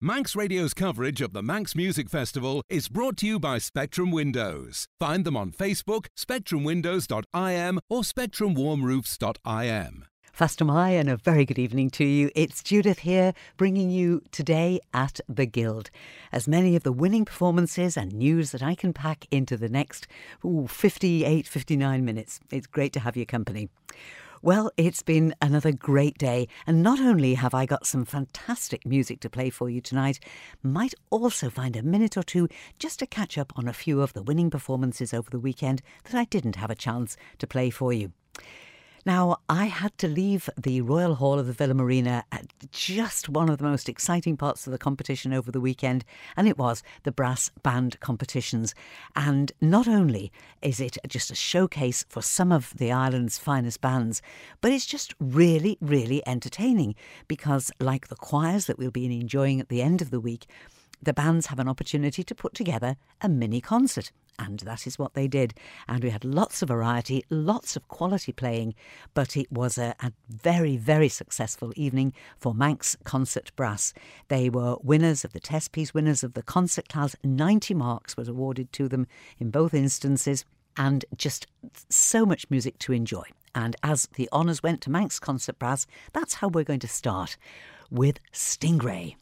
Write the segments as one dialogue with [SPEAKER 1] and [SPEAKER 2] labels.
[SPEAKER 1] Manx Radio's coverage of the Manx Music Festival is brought to you by Spectrum Windows. Find them on Facebook, spectrumwindows.im, or spectrumwarmroofs.im.
[SPEAKER 2] Fastyr mie and a very good evening to you. It's Judith here, bringing you today at the Guild. As many of the winning performances and news that I can pack into the next ooh, 58, 59 minutes. It's great to have your company. Well, it's been another great day, and not only have I got some fantastic music to play for you tonight, might also find a minute or two just to catch up on a few of the winning performances over the weekend that I didn't have a chance to play for you. Now, I had to leave the Royal Hall of the Villa Marina at just one of the most exciting parts of the competition over the weekend, and it was the brass band competitions. And not only is it just a showcase for some of the island's finest bands, but it's just really, really entertaining because, like the choirs that we'll be enjoying at the end of the week, the bands have an opportunity to put together a mini concert. And that is what they did. And we had lots of variety, lots of quality playing, but it was a, a very, very successful evening for Manx Concert Brass. They were winners of the test piece, winners of the concert class. 90 marks was awarded to them in both instances, and just so much music to enjoy. And as the honours went to Manx Concert Brass, that's how we're going to start with Stingray.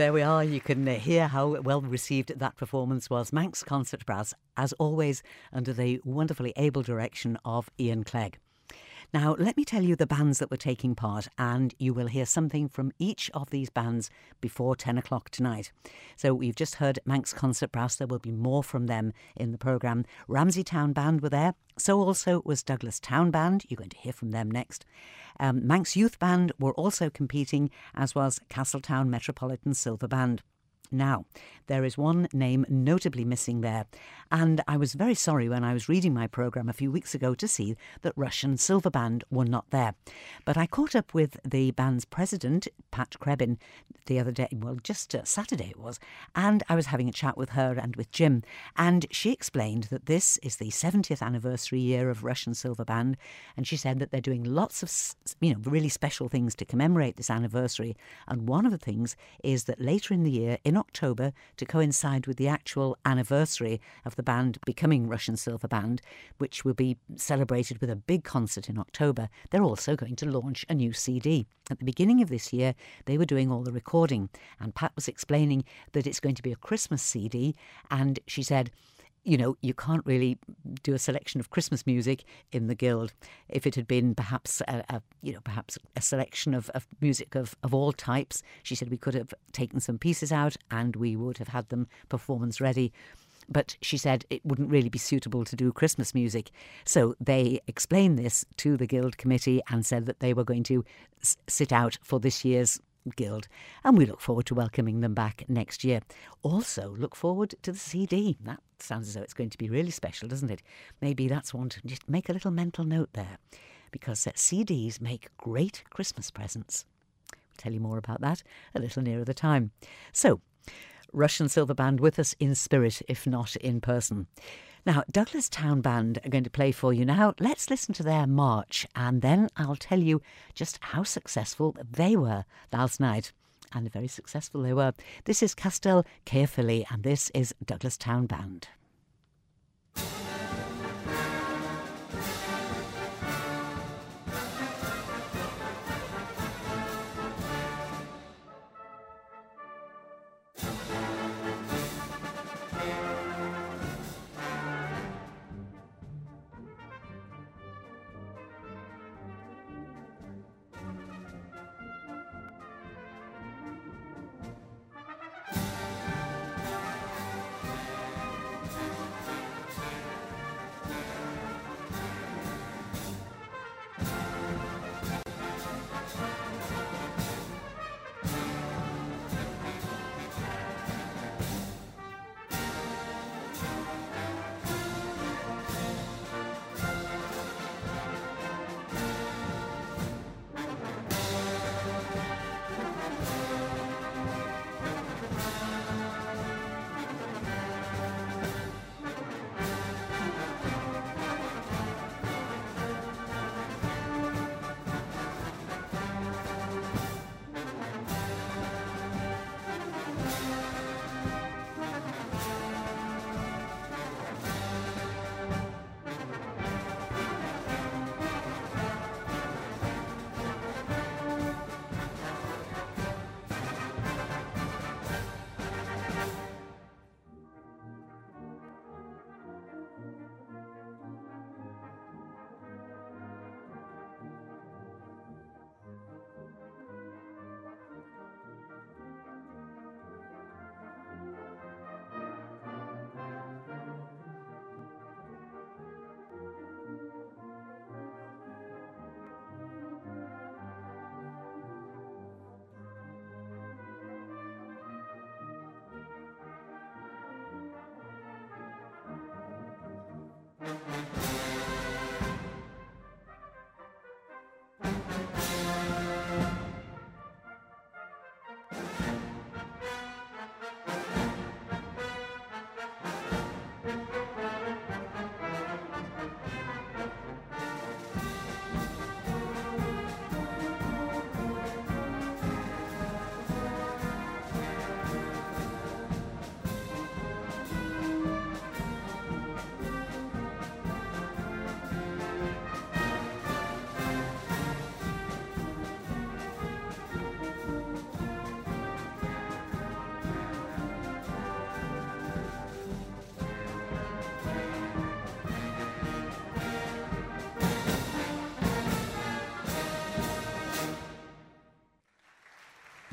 [SPEAKER 2] There we are. You can uh, hear how well received that performance was. Manx Concert Brass, as always, under the wonderfully able direction of Ian Clegg. Now, let me tell you the bands that were taking part, and you will hear something from each of these bands before 10 o'clock tonight. So, we've just heard Manx Concert Brass. There will be more from them in the programme. Ramsey Town Band were there. So, also was Douglas Town Band. You're going to hear from them next. Um, Manx Youth Band were also competing, as was Castletown Metropolitan Silver Band. Now, there is one name notably missing there, and I was very sorry when I was reading my programme a few weeks ago to see that Rushen Silver Band were not there. But I caught up with the band's president, Pat Krebin, the other day, well, just uh, Saturday it was, and I was having a chat with her and with Jim, and she explained that this is the 70th anniversary year of Rushen Silver Band, and she said that they're doing lots of, you know, really special things to commemorate this anniversary, and one of the things is that later in the year, in October to coincide with the actual anniversary of the band becoming Rushen Silver Band, which will be celebrated with a big concert in October. They're also going to launch a new CD. At the beginning of this year, they were doing all the recording, and Pat was explaining that it's going to be a Christmas CD, and she said, you know, you can't really do a selection of Christmas music in the Guild. If it had been perhaps a, a you know, perhaps a selection of, of music of, of all types, she said we could have taken some pieces out and we would have had them performance ready. But she said it wouldn't really be suitable to do Christmas music. So they explained this to the Guild committee and said that they were going to s- sit out for this year's Guild, and we look forward to welcoming them back next year. Also, look forward to the CD. That sounds as though it's going to be really special, doesn't it? Maybe that's one to just make a little mental note there, because CDs make great Christmas presents. We'll tell you more about that a little nearer the time. So, Rushen Silver Band with us in spirit, if not in person. Now, Douglas Town Band are going to play for you now. Let's listen to their march, and then I'll tell you just how successful they were last night. And very successful they were. This is Castell Caerfilli, and this is Douglas Town Band.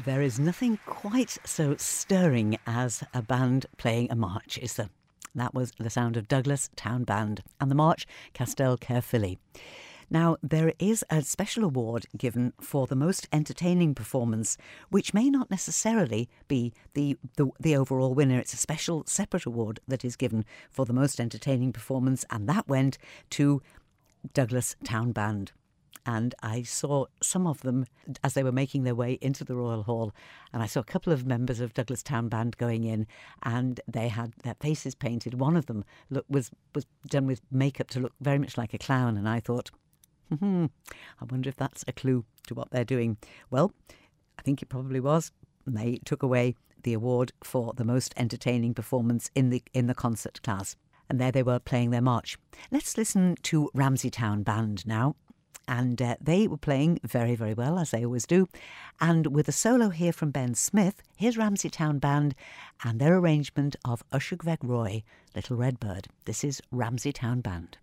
[SPEAKER 2] There is nothing quite so stirring as a band playing a march, is there? That was the sound of Douglas Town Band and the march Castell Caerfilli. Now, there is a special award given for the most entertaining performance, which may not necessarily be the, the, the, overall winner. It's a special separate award that is given for the most entertaining performance, and that went to Douglas Town Band and I saw some of them as they were making their way into the Royal Hall. And I saw a couple of members of Douglas Town Band going in, and they had their faces painted. One of them look, was was done with makeup to look very much like a clown, and I thought, hmm, I wonder if that's a clue to what they're doing. Well, I think it probably was. They took away the award for the most entertaining performance in the in the concert class. And there they were playing their march. Let's listen to Ramsey Town Band now and uh, they were playing very, very well, as they always do. And with a solo here from Ben Smith, here's Ramsey Town Band and their arrangement of Ushag Veg Ruy, Little Red Bird. This is Ramsey Town Band.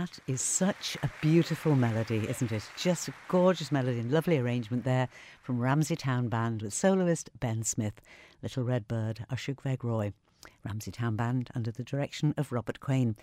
[SPEAKER 2] That is such a beautiful melody, isn't it? Just a gorgeous melody and lovely arrangement there from Ramsey Town Band with soloist Ben Smith, Little Red Bird, Ushag Veg Ruy. Ramsey Town Band under the direction of Robert Quain.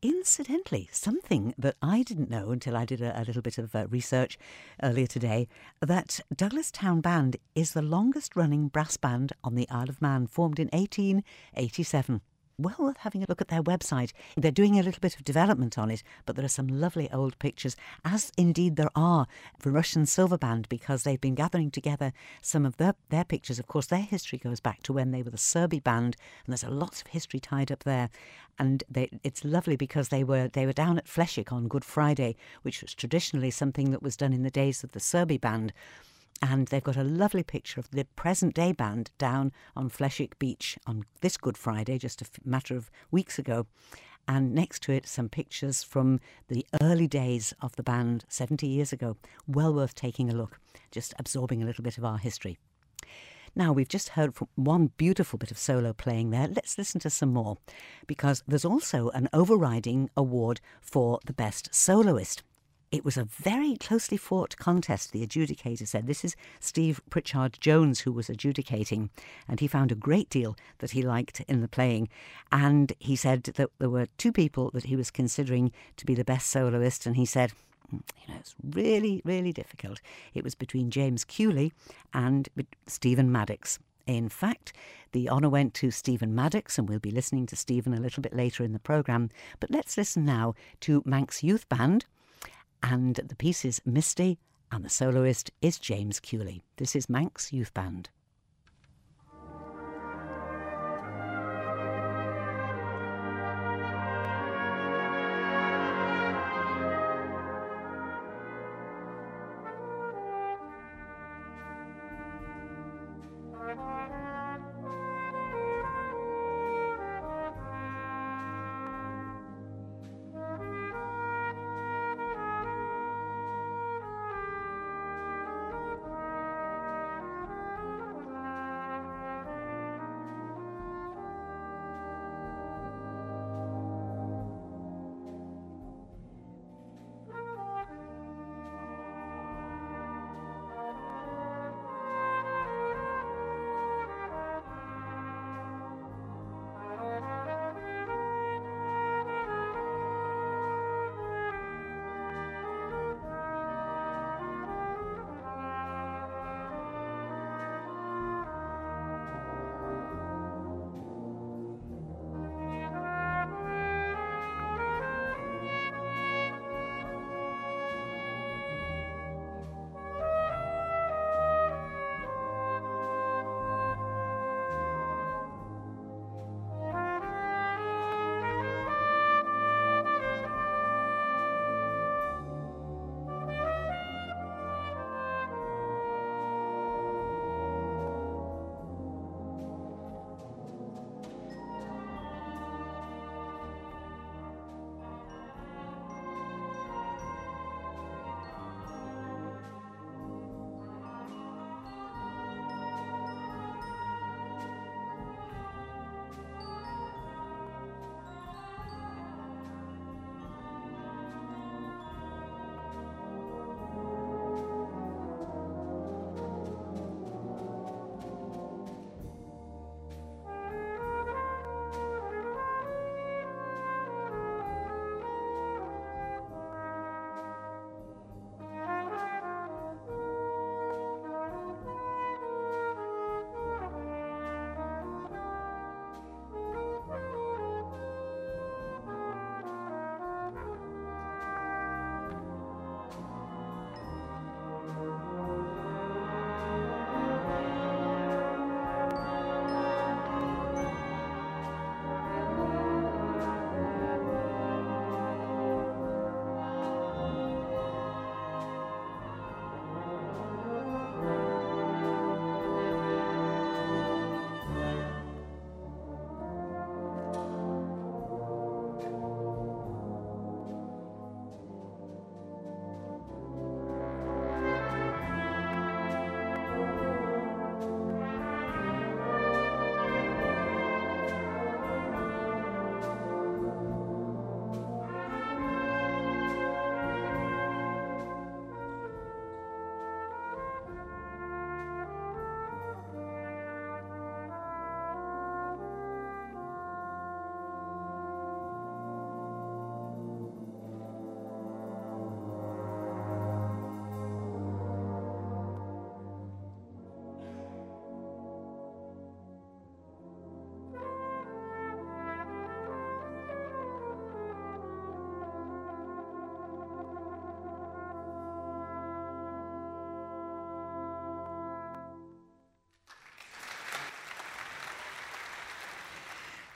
[SPEAKER 2] Incidentally, something that I didn't know until I did a, a little bit of uh, research earlier today that Douglas Town Band is the longest running brass band on the Isle of Man, formed in 1887 well worth having a look at their website. They're doing a little bit of development on it, but there are some lovely old pictures, as indeed there are the Rushen Silver Band, because they've been gathering together some of their, their pictures. Of course, their history goes back to when they were the Serby Band, and there's a lot of history tied up there. And they, it's lovely because they were they were down at Fleshwick on Good Friday, which was traditionally something that was done in the days of the Serby Band. And they've got a lovely picture of the present day band down on Fleshwick Beach on this Good Friday, just a matter of weeks ago. And next to it, some pictures from the early days of the band 70 years ago. Well worth taking a look, just absorbing a little bit of our history. Now, we've just heard from one beautiful bit of solo playing there. Let's listen to some more because there's also an overriding award for the best soloist. It was a very closely fought contest, the adjudicator said. This is Steve Pritchard Jones who was adjudicating, and he found a great deal that he liked in the playing. And he said that there were two people that he was considering to be the best soloist, and he said, mm, you know, it's really, really difficult. It was between James Kewley and Stephen Maddocks. In fact, the honour went to Stephen Maddocks, and we'll be listening to Stephen a little bit later in the programme. But let's listen now to Manx Youth Band and the piece is Misty, and the soloist is James Kewley. This is Manx Youth Band.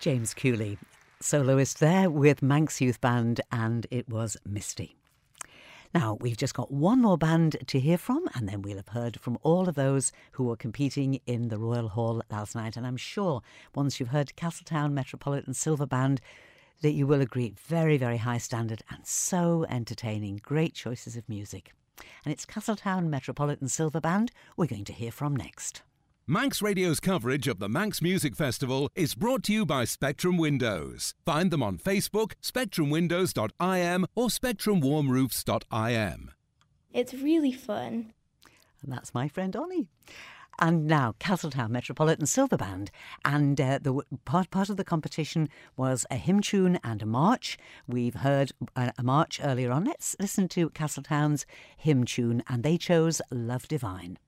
[SPEAKER 2] James Kewley, soloist there with Manx Youth Band, and it was Misty. Now, we've just got one more band to hear from, and then we'll have heard from all of those who were competing in the Royal Hall last night. And I'm sure once you've heard Castletown Metropolitan Silver Band, that you will agree very, very high standard and so entertaining. Great choices of music. And it's Castletown Metropolitan Silver Band we're going to hear from next.
[SPEAKER 1] Manx Radio's coverage of the Manx Music Festival is brought to you by Spectrum Windows. Find them on Facebook, spectrumwindows.im, or spectrumwarmroofs.im.
[SPEAKER 3] It's really fun.
[SPEAKER 2] And that's my friend Ollie. And now Castletown Metropolitan Silver Band, and uh, the part part of the competition was a hymn tune and a march. We've heard a, a march earlier on. Let's listen to Castletown's hymn tune, and they chose "Love Divine."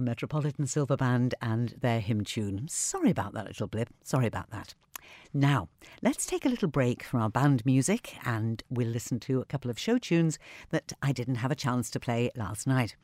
[SPEAKER 2] Metropolitan Silver Band and their hymn tune. Sorry about that little blip. Sorry about that. Now, let's take a little break from our band music and we'll listen to a couple of show tunes that I didn't have a chance to play last night.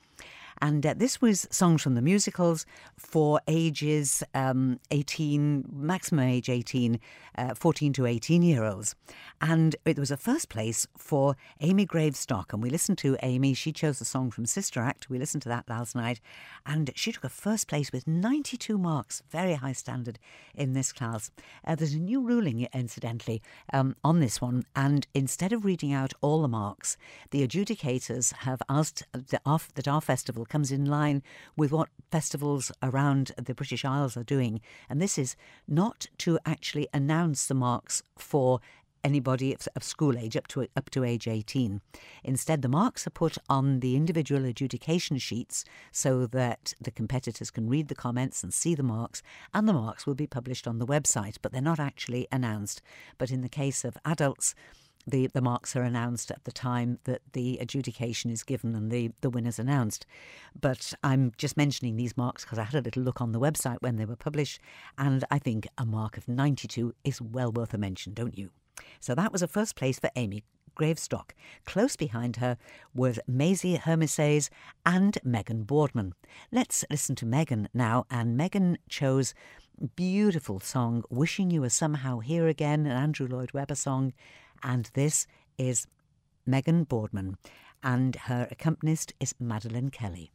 [SPEAKER 2] And uh, this was songs from the musicals for ages um, 18, maximum age 18, uh, 14 to 18 year olds. And it was a first place for Amy Gravestock. And we listened to Amy. She chose a song from Sister Act. We listened to that last night. And she took a first place with 92 marks, very high standard in this class. Uh, there's a new ruling, incidentally, um, on this one. And instead of reading out all the marks, the adjudicators have asked that our, that our festival comes in line with what festivals around the British Isles are doing. And this is not to actually announce the marks for anybody of school age up to up to age 18. Instead, the marks are put on the individual adjudication sheets so that the competitors can read the comments and see the marks, and the marks will be published on the website, but they're not actually announced. But in the case of adults, the, the marks are announced at the time that the adjudication is given and the, the winner's announced. But I'm just mentioning these marks because I had a little look on the website when they were published, and I think a mark of 92 is well worth a mention, don't you? So that was a first place for Amy
[SPEAKER 4] Gravestock. Close behind her was Meisie Germishuys and Megan Boardman. Let's listen to Megan now, and Megan chose beautiful song Wishing You Were Somehow Here Again, an Andrew Lloyd Webber song, and this is Megan Boardman, and her accompanist is Madeline Kelly.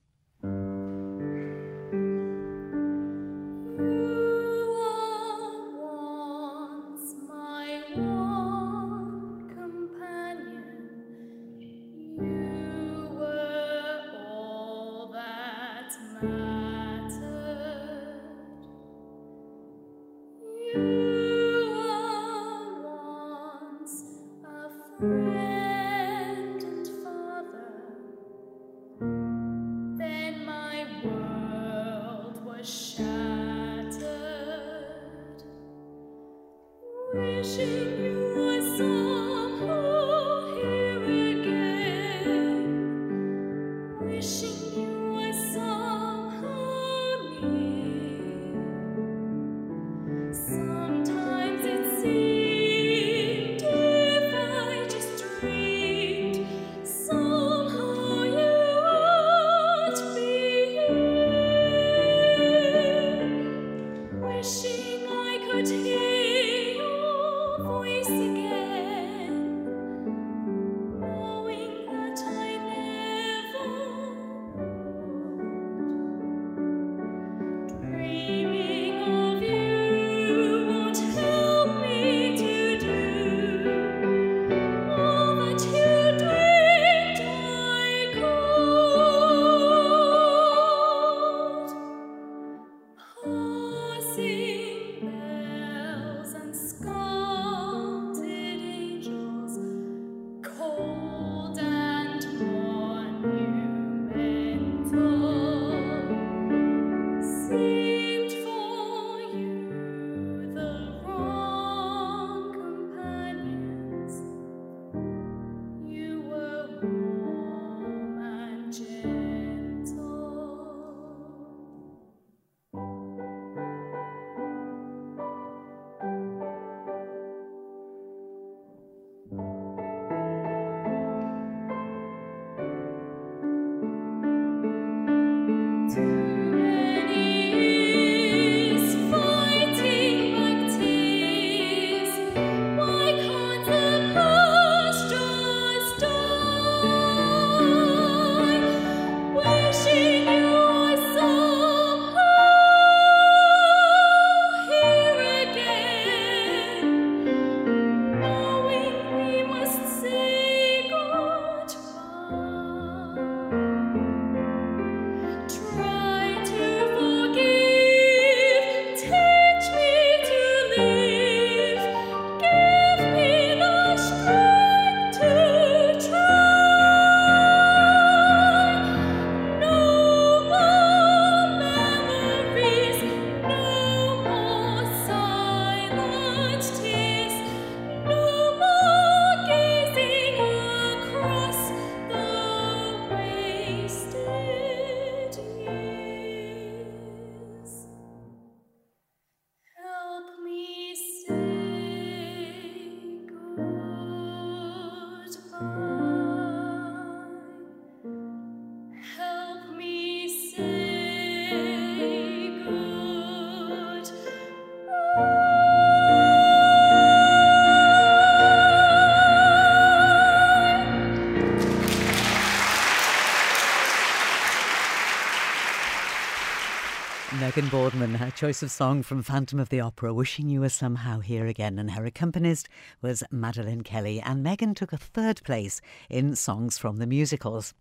[SPEAKER 4] Choice of song from Phantom of the Opera, Wishing You Were Somehow Here Again, and her accompanist was Madeline Kelly. And Megan took a third place in songs from the musicals.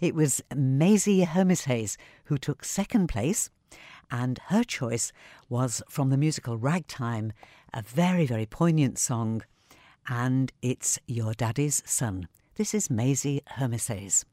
[SPEAKER 4] It was Meisie Germishuys who took second place, and her choice was from the musical Ragtime, a very, very poignant song, and it's Your Daddy's Son. This is Meisie Germishuys.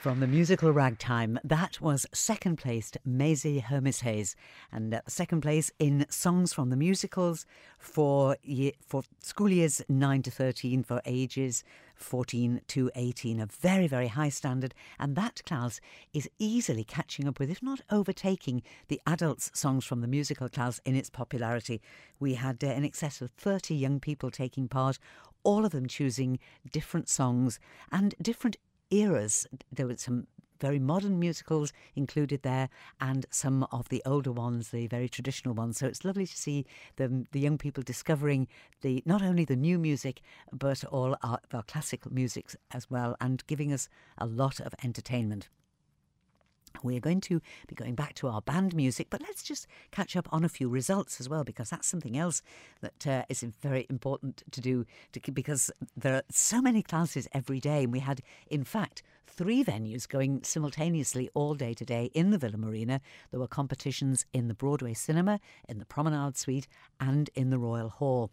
[SPEAKER 2] From the musical Ragtime, that was second placed Meisie Germishuys, and uh, second place in songs from the musicals for for school years nine to thirteen for ages 14 to 18. A very, very high standard, and that class is easily catching up with, if not overtaking, the adults' songs from the musical class in its popularity. We had uh, in excess of 30 young people taking part, all of them choosing different songs and different eras. There were some very modern musicals included there and some of the older ones, the very traditional ones. So it's lovely to see the, the young people discovering the not only the new music but all our, our classical music as well and giving us a lot of entertainment. We're going to be going back to our band music, but let's just catch up on a few results as well, because that's something else that uh, is very important to do. To, because there are so many classes every day, and we had, in fact, three venues going simultaneously all day today in the Villa Marina. There were competitions in the Broadway Cinema, in the Promenade Suite, and in the Royal Hall.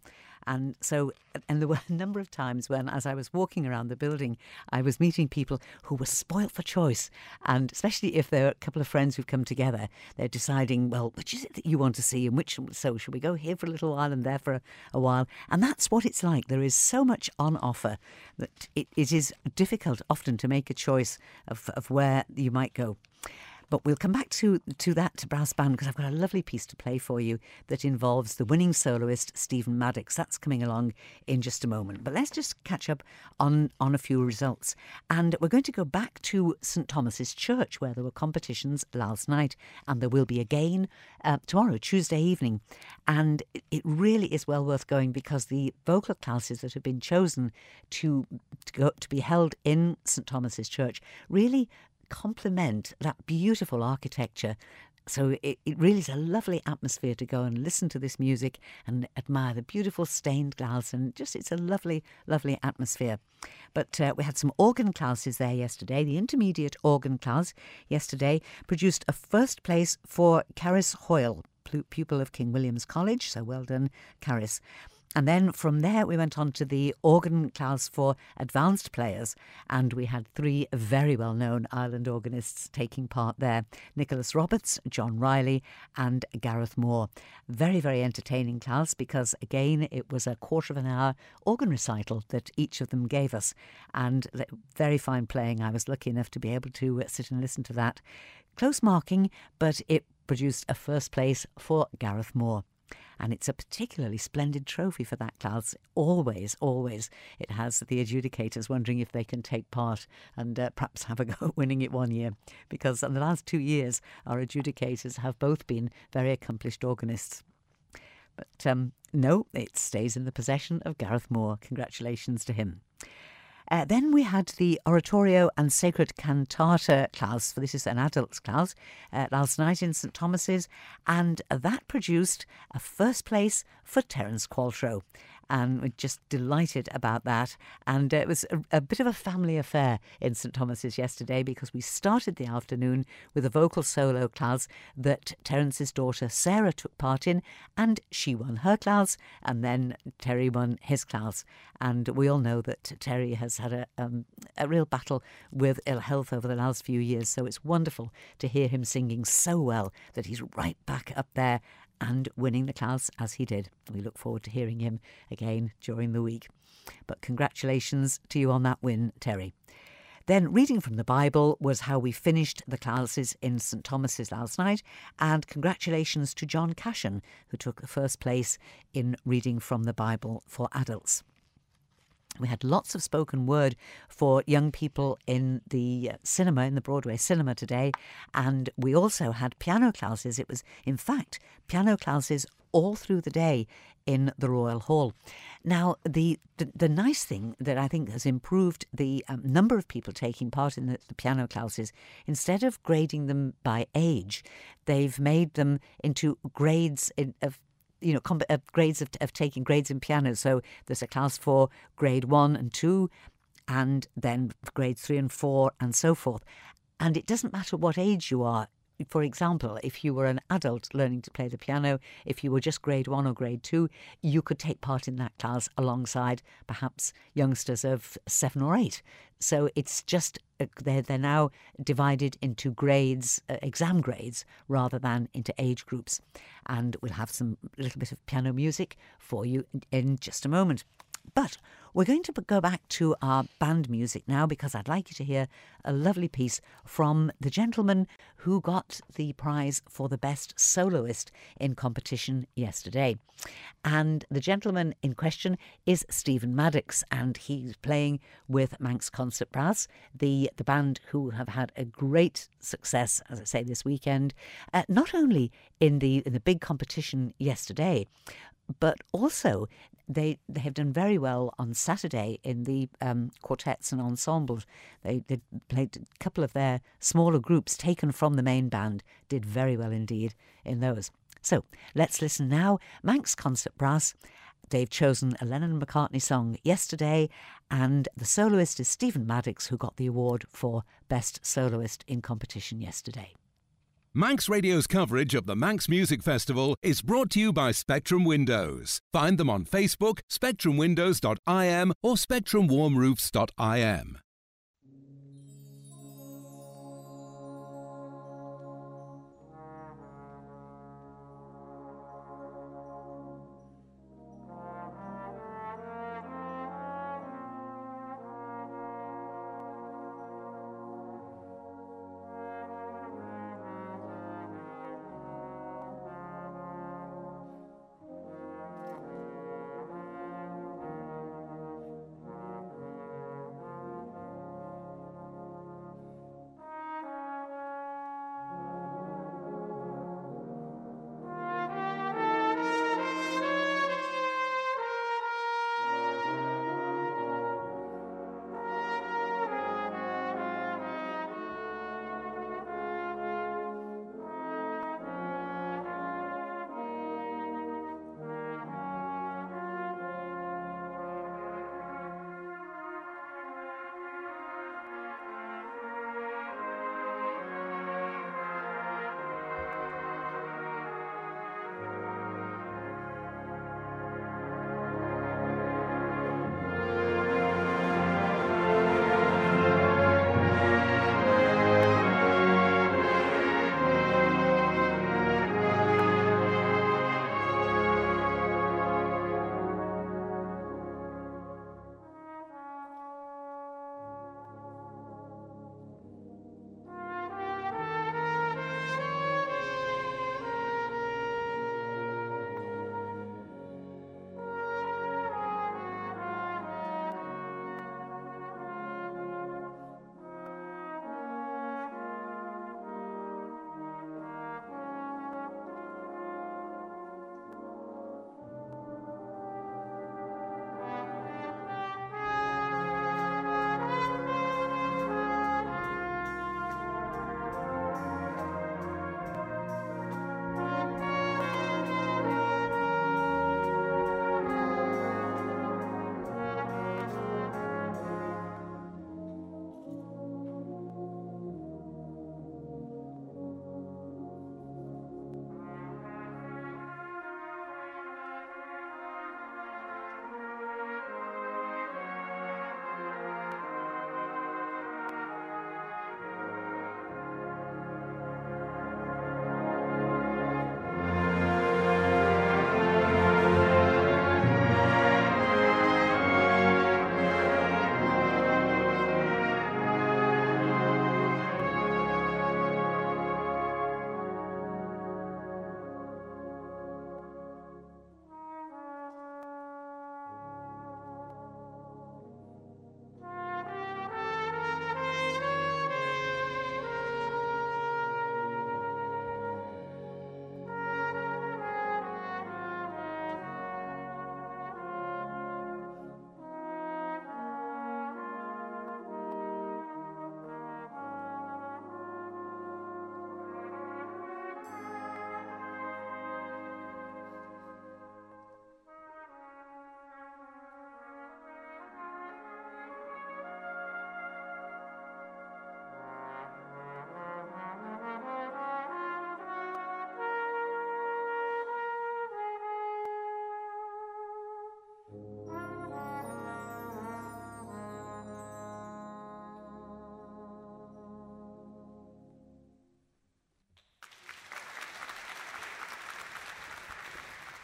[SPEAKER 2] And so, and there were a number of times when, as I was walking around the building, I was meeting people who were spoilt for choice. And especially if they're a couple of friends who've come together, they're deciding, well, which is it that you want to see and which, so should we go here for a little while and there for a, a while? And that's what it's like. There is so much on offer that it, it is difficult often to make a choice of, of where you might go. But we'll come back to, to that to brass band because I've got a lovely piece to play for you that involves the winning soloist Stephen Maddocks. That's coming along in just a moment. But let's just catch up on, on a few results. And we're going to go back to St Thomas's Church where there were competitions last night and there will be again uh, tomorrow, Tuesday evening. And it really is well worth going because the vocal classes that have been chosen to, to, go, to be held in St Thomas's Church really complement that beautiful architecture. So it, it really is a lovely atmosphere to go and listen to this music and admire the beautiful stained glass and just it's a lovely, lovely atmosphere. But uh, we had some organ classes there yesterday. The intermediate organ class yesterday produced a first place for Caris Hoyle, pupil of King William's College. So well done, Caris. And then from there, we went on to the organ class for advanced players, and we had three very well known Ireland organists taking part there Nicholas Roberts, John Riley, and Gareth Moore. Very, very entertaining class because, again, it was a quarter of an hour organ recital that each of them gave us, and very fine playing. I was lucky enough to be able to uh, sit and listen to that. Close marking, but it produced a first place for Gareth Moore and it's a particularly splendid trophy for that class. Always, always, it has the adjudicators wondering if they can take part and uh, perhaps have a go at winning it one year, because in the last two years, our adjudicators have both been very accomplished organists. But um, no, it stays in the possession of Gareth Moore. Congratulations to him. Uh, then we had the Oratorio and Sacred Cantata class, for this is an adults class, uh, last night in St Thomas's, and that produced a first place for Terence Qualtrough. And we're just delighted about that. And uh, it was a, a, bit of a family affair in St Thomas's yesterday because we started the afternoon with a vocal solo class that Terence's daughter Sarah took part in, and she won her class, and then Terry won his class. And we all know that Terry has had a, um, a real battle with ill health over the last few years, so it's wonderful to hear him singing so well that he's right back up there and winning the class as he did. We look forward to hearing him again during the week. But congratulations to you on that win, Terry. Then, reading from the Bible was how we finished the classes in St Thomas's last night, and congratulations to John Cashin, who took first place in reading from the Bible for adults. We had lots of spoken word for young people in the uh, cinema, in the Broadway cinema today. And we also had piano classes. It was, in fact, piano classes all through the day in the Royal Hall. Now, the, the, the nice thing that I think has improved the um, number of people taking part in the, the, piano classes, instead of grading them by age, they've made them into grades in, of you know, comp- uh, grades of, of taking grades in piano. So there's a class for grade one and two, and then grades three and four, and so forth. And it doesn't matter what age you are. For example, if you were an adult learning to play the piano, if you were just grade one or grade two, you could take part in that class alongside perhaps youngsters of seven or eight. So it's just, uh, they're, they're now divided into grades, uh, exam grades, rather than into age groups. And we'll have some little bit of piano music for you in just a moment. But we're going to go back to our band music now because I'd like you to hear a lovely piece from the gentleman who got the prize for the best soloist in competition yesterday. And the gentleman in question is Stephen Maddocks, and he's playing with Manx Concert Brass, the, the band who have had a great success, as I say, this weekend, uh, not only in the in the big competition yesterday, but also they they have done very well on Saturday in the um, quartets and ensembles. They, they played a couple of their smaller groups taken from the main band, did very well indeed in those. So let's listen now. Manx Concert Brass. They've chosen a Lennon McCartney song yesterday, and the soloist is Stephen Maddocks, who got the award for Best Soloist in competition yesterday.
[SPEAKER 1] Manx Radio's coverage of the Manx Music Festival is brought to you by Spectrum Windows. Find them on Facebook, spectrumwindows.im, or spectrumwarmroofs.im.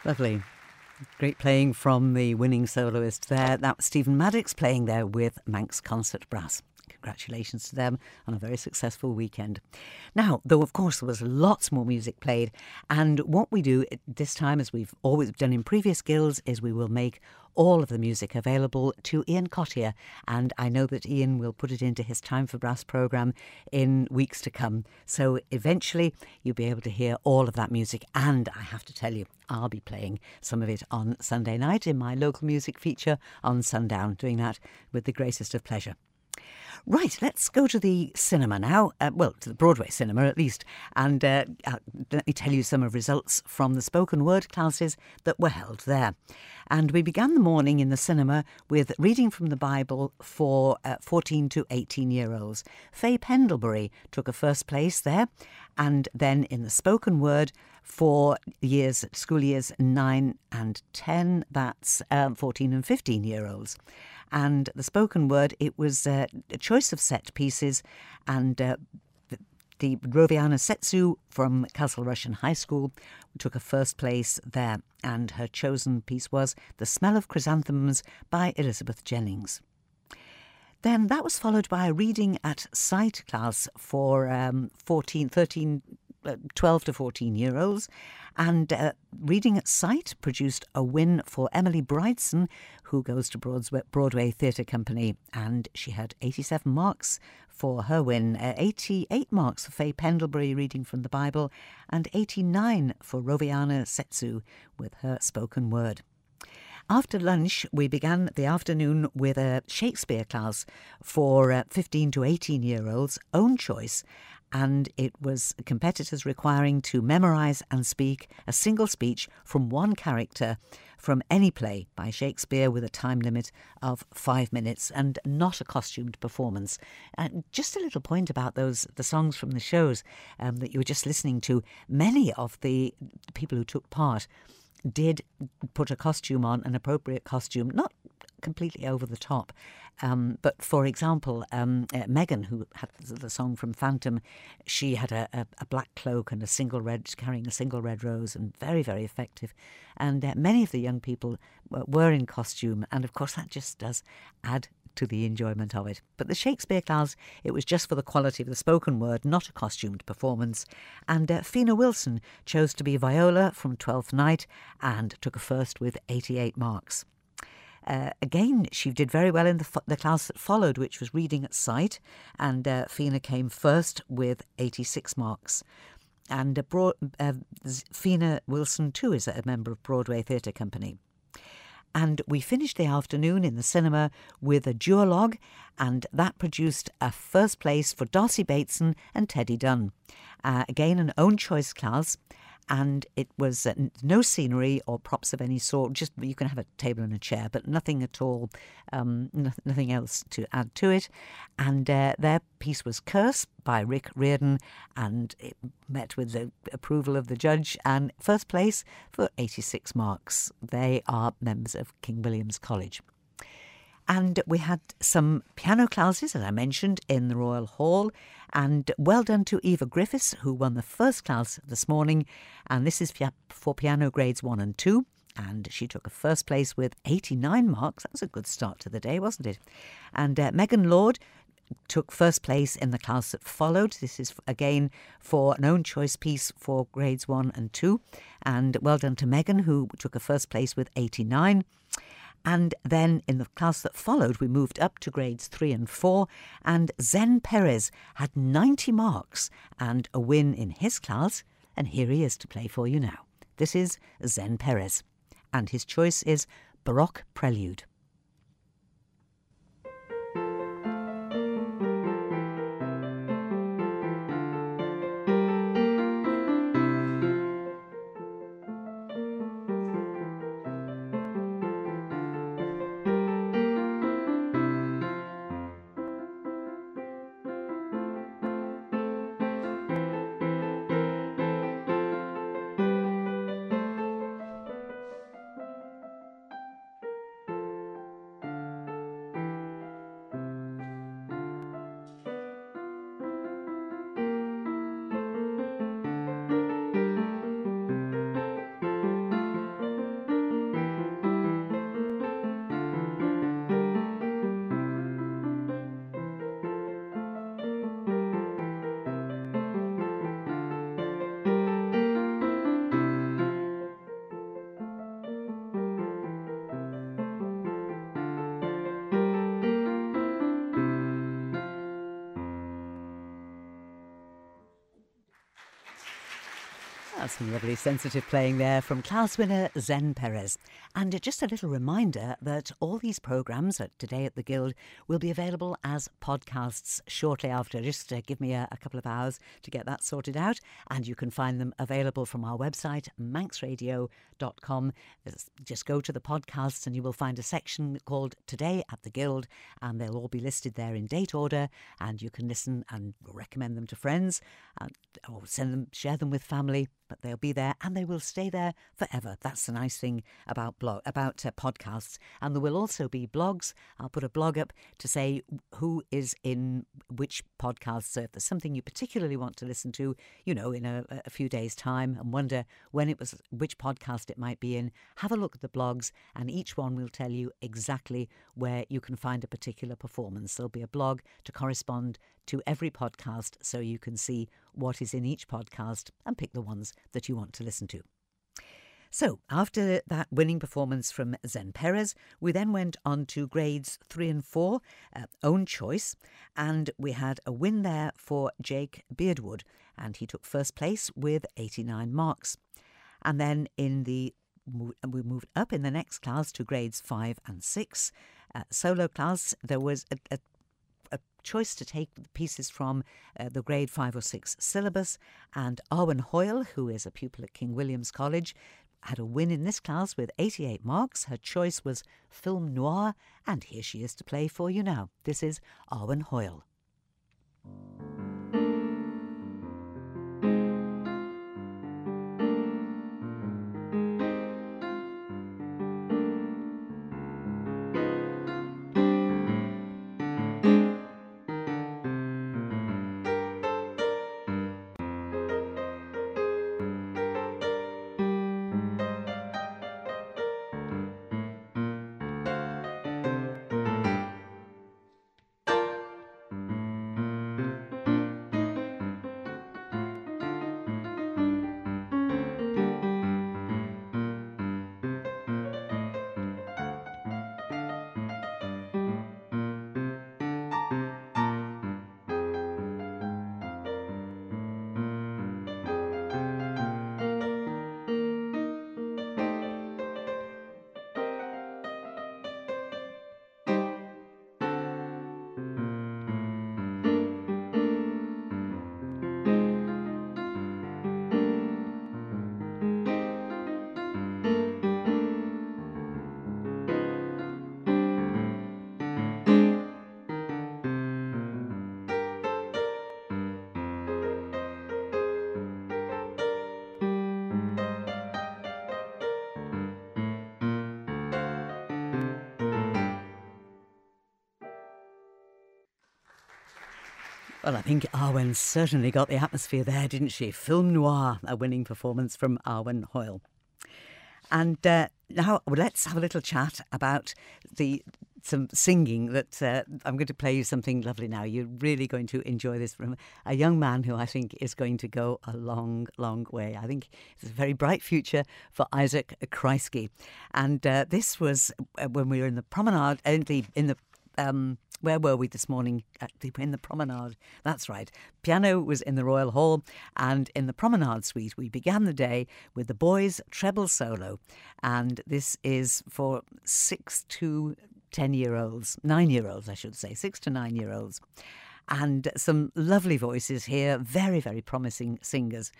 [SPEAKER 2] Lovely. Great playing from the winning soloist there. That was Stephen Maddocks playing there with Manx Concert Brass. Congratulations to them on a very successful weekend. Now, though, of course, there was lots more music played, and what we do this time, as we've always done in previous guilds, is we will make all of the music available to Ian Cottier. And I know that Ian will put it into his Time for Brass programme in weeks to come. So eventually you'll be able to hear all of that music. And I have to tell you, I'll be playing some of it on Sunday night in my local music feature on Sundown, doing that with the greatest of pleasure. Right, let's go to the cinema now. Uh, well, to the Broadway cinema at least. And uh, uh, let me tell you some of the results from the spoken word classes that were held there. And we began the morning in the cinema with reading from the Bible for uh, 14 to 18 year olds. Faye Pendlebury took a first place there. And then in the spoken word, for years, school years 9 and 10, that's um, 14 and 15 year olds and the spoken word, it was uh, a choice of set pieces and uh, the, Roviana Setsu from Castle Rushen High School took a first place there, and her chosen piece was The Smell of Chrysanthemums by Elizabeth Jennings. Then that was followed by a reading at sight class for um, 14, 13, uh, 12 to 14 year olds. And uh, Reading at Sight produced a win for Emily Brightson, who goes to Broadway, Broadway Theatre Company. And she had 87 marks for her win, uh, 88 marks for Faye Pendlebury reading from the Bible, and 89 for Roviana Setsu with her spoken word. After lunch, we began the afternoon with a Shakespeare class for uh, 15 to 18 year olds, own choice, and it was competitors requiring to memorise and speak a single speech from one character from any play by Shakespeare with a time limit of five minutes and not a costumed performance. And just a little point about those the songs from the shows um, that you were just listening to. Many of the people who took part did put a costume on, an appropriate costume, not completely over the top. Um, but for example, um, uh, Megan, who had the song from Phantom, she had a, a, a, black cloak and a single red, carrying a single red rose, and very, very effective. And uh, many of the young people were in costume, and of course, that just does add to the enjoyment of it. But the Shakespeare class, it was just for the quality of the spoken word, not a costumed performance. And uh, Fina Wilson chose to be Viola from Twelfth Night and took a first with 88 marks. Uh, again, she did very well in the, the class that followed, which was reading at sight, and uh, Fina came first with 86 marks. And uh, uh, Fina Wilson, too, is a member of Broadway Theatre Company. And we finished the afternoon in the cinema with a duologue, and that produced a first place for Darcy Bateson and Teddy Dunn. Uh, again, an own choice class and it was uh, no scenery or props of any sort. Just you can have a table and a chair, but nothing at all, um, no, nothing else to add to it. And uh, their piece was Curse by Rick Riordan, and it met with the approval of the judge. And first place for 86 marks. They are members of King William's College. And we had some piano classes, as I mentioned, in the Royal Hall. And well done to Eva Griffiths, who won the first class this morning. And this is for piano grades one and two. And she took a first place with 89 marks. That was a good start to the day, wasn't it? And uh, Megan Lord took first place in the class that followed. This is again for an own choice piece for grades one and two. And well done to Megan, who took a first place with 89. And then in the class that followed, we moved up to grades three and four, and Zen Perez had 90 marks and a win in his class, and here he is to play for you now. This is Zen Perez, and his choice is Baroque Prelude. Some lovely sensitive playing there from class winner Zen Perez. And just a little reminder that all these programmes at Today at the Guild will be available as podcasts shortly after. Just uh, give me a, a, couple of hours to get that sorted out. And you can find them available from our website, manxradio.com. Just go to the podcasts and you will find a section called Today at the Guild. And they'll all be listed there in date order. And you can listen and recommend them to friends and, or send them, share them with family but they'll be there and they will stay there forever. That's the nice thing about blog about uh, podcasts. And there will also be blogs. I'll put a blog up to say who is in which podcast. So if there's something you particularly want to listen to, you know, in a, a few days' time, and wonder when it was which podcast it might be in, have a look at the blogs, and each one will tell you exactly where you can find a particular performance. There'll be a blog to correspond to every podcast so you can see what is in each podcast and pick the ones that you want to listen to. So, after that winning performance from Zen Perez, we then went on to grades three and four, uh, own choice, and we had a win there for Jake Beardwood, and he took first place with 89 marks. And then in the we moved up in the next class to grades five and six. Uh, solo class, there was a, a choice to take the pieces from uh, the grade 5 or 6 syllabus. And Arwen Hoile, who is a pupil at King William's College, had a win in this class with 88 marks. Her choice was film noir, and here she is to play for you now. This is Arwen Hoile. Well, I think Arwen certainly got the atmosphere there, didn't she? Film noir, a winning performance from Arwen Hoile. And uh, now let's have a little chat about the some singing that uh, I'm going to play you something lovely now. You're really going to enjoy this from a young man who I think is going to go a long, long way. I think it's a very bright future for Isaak Kreisky. And uh, this was uh, when we were in the promenade, in the, in the um, where were we this morning? in the promenade. That's right. Piano was in the Royal Hall, and in the promenade suite, we began the day with the boys' treble solo. And this is for six to 10 year olds, nine year olds, I should say, six to nine year olds. And some lovely voices here, very, very promising singers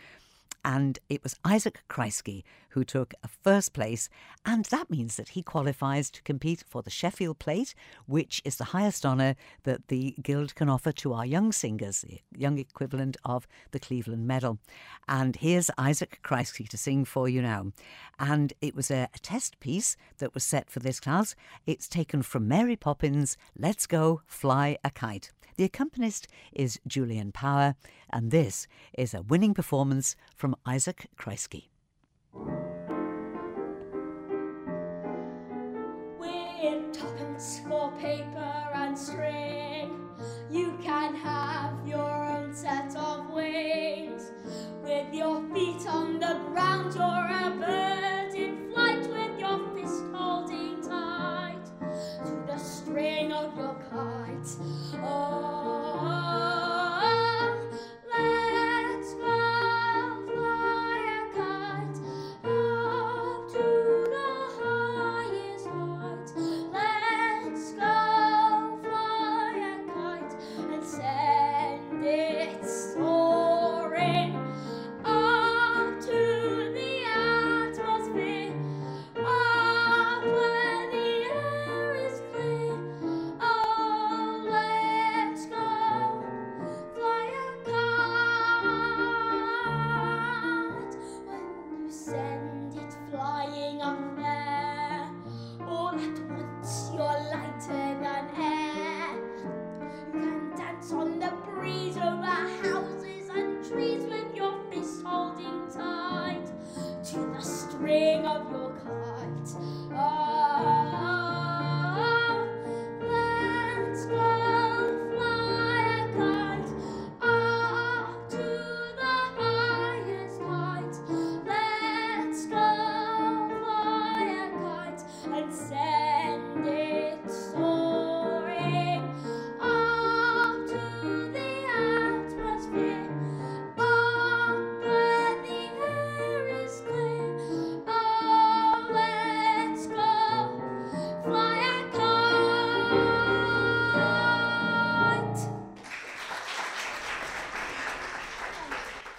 [SPEAKER 2] and it was Isaak Kreisky who took first place, and that means that he qualifies to compete for the Sheffield Plate, which is the highest honour that the Guild can offer to our young singers, the young equivalent of the Cleveland Medal. And here's Isaak Kreisky to sing for you now. And it was a, a test piece that was set for this class. It's taken from Mary Poppins' Let's Go Fly a Kite. The accompanist is Julian Power, and this is a winning performance from Isaak Kreisky.
[SPEAKER 5] With tuppence for paper and string, you can have your own set of wings. With your feet on the ground, you're a bird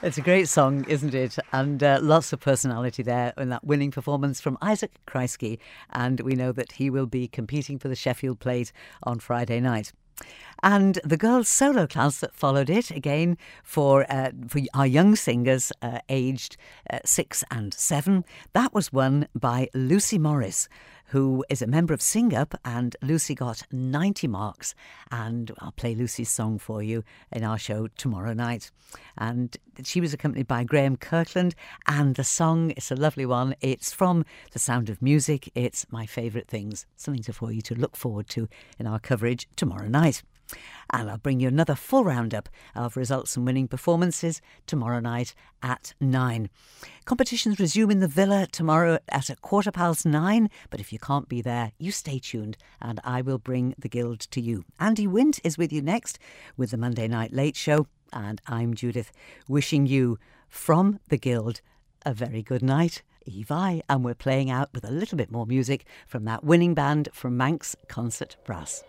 [SPEAKER 2] It's a great song, isn't it? And uh, lots of personality there in that winning performance from Isaak Kreisky. And we know that he will be competing for the Sheffield Plate on Friday night. And the girls' solo class that followed it, again for uh, for our young singers uh, aged uh, six and seven, that was won by Lucy Morris, who is a member of Sing Up, and Lucy got 90 marks. And I'll play Lucy's song for you in our show tomorrow night. And she was accompanied by Graham Kirkland, and the song is a lovely one. It's from The Sound of Music. It's my favourite things, something for you to look forward to in our coverage tomorrow night. And I'll bring you another full roundup of results and winning performances tomorrow night at nine. Competitions resume in the Villa tomorrow at a quarter past nine, but if you can't be there, you stay tuned and I will bring the Guild to you. Andy Wint is with you next with the Monday Night Late Show, and I'm Judith, wishing you from the Guild a very good night. Oie vie, and we're playing out with a little bit more music from that winning band from Manx Concert Brass.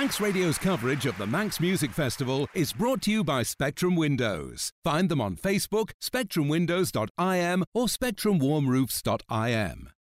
[SPEAKER 1] Manx Radio's coverage of the Manx Music Festival is brought to you by Spectrum Windows. Find them on Facebook, spectrumwindows.im, or spectrumwarmroofs.im.